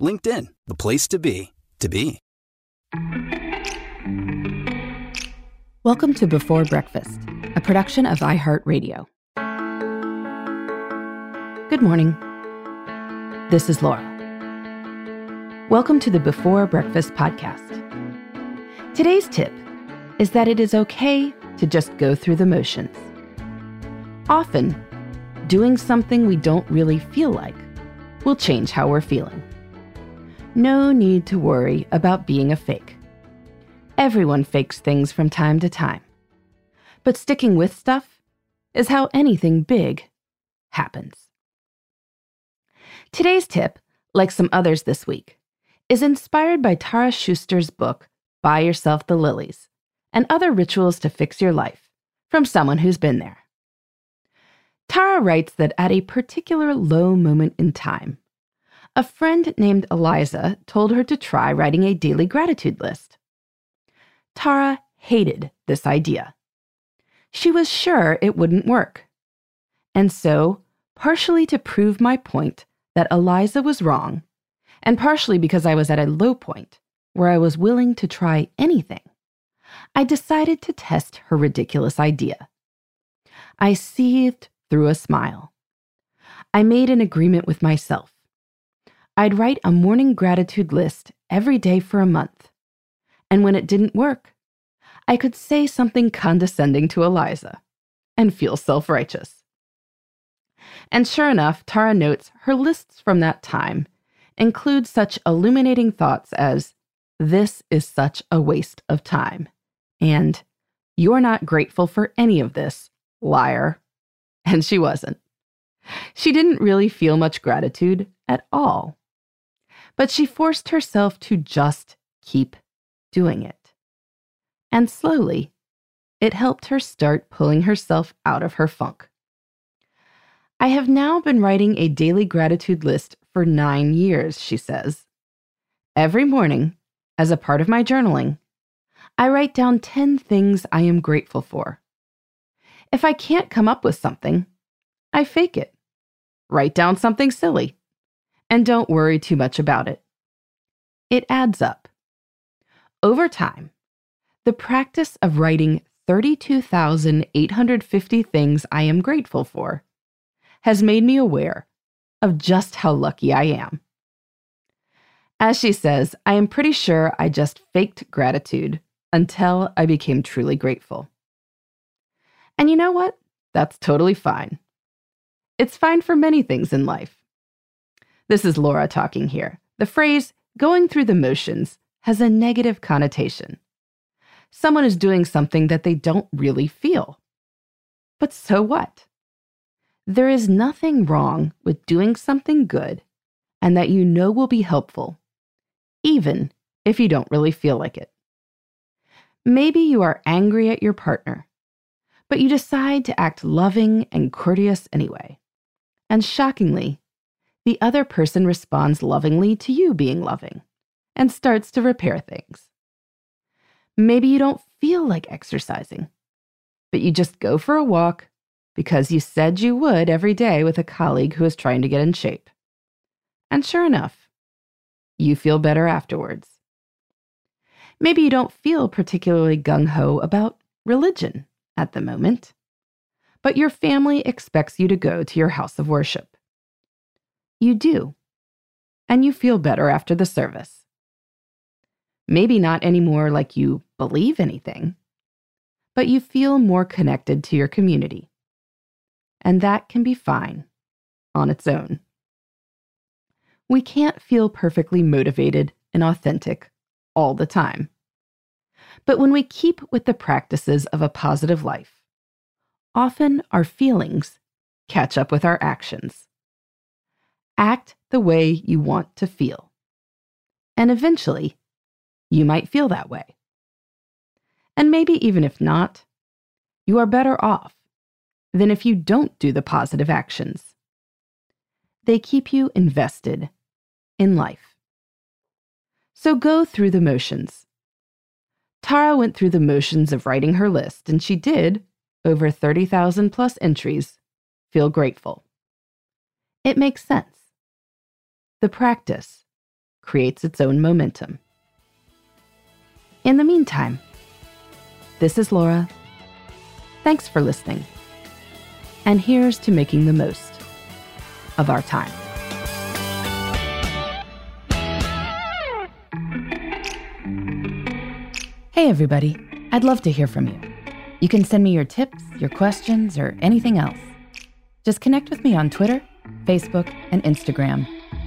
LinkedIn, the place to be, to be. Welcome to Before Breakfast, a production of iHeartRadio. Good morning. This is Laura. Welcome to the Before Breakfast podcast. Today's tip is that it is okay to just go through the motions. Often, doing something we don't really feel like will change how we're feeling. No need to worry about being a fake. Everyone fakes things from time to time. But sticking with stuff is how anything big happens. Today's tip, like some others this week, is inspired by Tara Schuster's book, Buy Yourself the Lilies, and other rituals to fix your life from someone who's been there. Tara writes that at a particular low moment in time, a friend named Eliza told her to try writing a daily gratitude list. Tara hated this idea. She was sure it wouldn't work. And so, partially to prove my point that Eliza was wrong, and partially because I was at a low point where I was willing to try anything, I decided to test her ridiculous idea. I seethed through a smile. I made an agreement with myself. I'd write a morning gratitude list every day for a month and when it didn't work, I could say something condescending to Eliza and feel self righteous. And sure enough, Tara notes her lists from that time include such illuminating thoughts as, This is such a waste of time, and You're not grateful for any of this, liar. And she wasn't. She didn't really feel much gratitude at all. But she forced herself to just keep doing it. And slowly, it helped her start pulling herself out of her funk. I have now been writing a daily gratitude list for nine years, she says. Every morning, as a part of my journaling, I write down 10 things I am grateful for. If I can't come up with something, I fake it. Write down something silly. And don't worry too much about it. It adds up. Over time, the practice of writing 32,850 things I am grateful for has made me aware of just how lucky I am. As she says, I am pretty sure I just faked gratitude until I became truly grateful. And you know what? That's totally fine. It's fine for many things in life. This is Laura talking here. The phrase going through the motions has a negative connotation. Someone is doing something that they don't really feel. But so what? There is nothing wrong with doing something good and that you know will be helpful, even if you don't really feel like it. Maybe you are angry at your partner, but you decide to act loving and courteous anyway. And shockingly, the other person responds lovingly to you being loving and starts to repair things. Maybe you don't feel like exercising, but you just go for a walk because you said you would every day with a colleague who is trying to get in shape. And sure enough, you feel better afterwards. Maybe you don't feel particularly gung ho about religion at the moment, but your family expects you to go to your house of worship. You do, and you feel better after the service. Maybe not anymore like you believe anything, but you feel more connected to your community. And that can be fine on its own. We can't feel perfectly motivated and authentic all the time. But when we keep with the practices of a positive life, often our feelings catch up with our actions. Act the way you want to feel. And eventually, you might feel that way. And maybe even if not, you are better off than if you don't do the positive actions. They keep you invested in life. So go through the motions. Tara went through the motions of writing her list, and she did, over 30,000 plus entries, feel grateful. It makes sense. The practice creates its own momentum. In the meantime, this is Laura. Thanks for listening. And here's to making the most of our time. Hey, everybody. I'd love to hear from you. You can send me your tips, your questions, or anything else. Just connect with me on Twitter, Facebook, and Instagram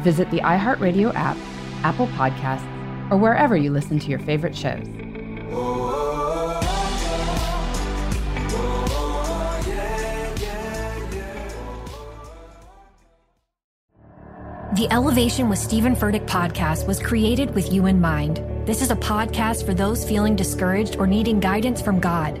visit the iHeartRadio app, Apple Podcasts, or wherever you listen to your favorite shows. The Elevation with Stephen Furtick podcast was created with you in mind. This is a podcast for those feeling discouraged or needing guidance from God.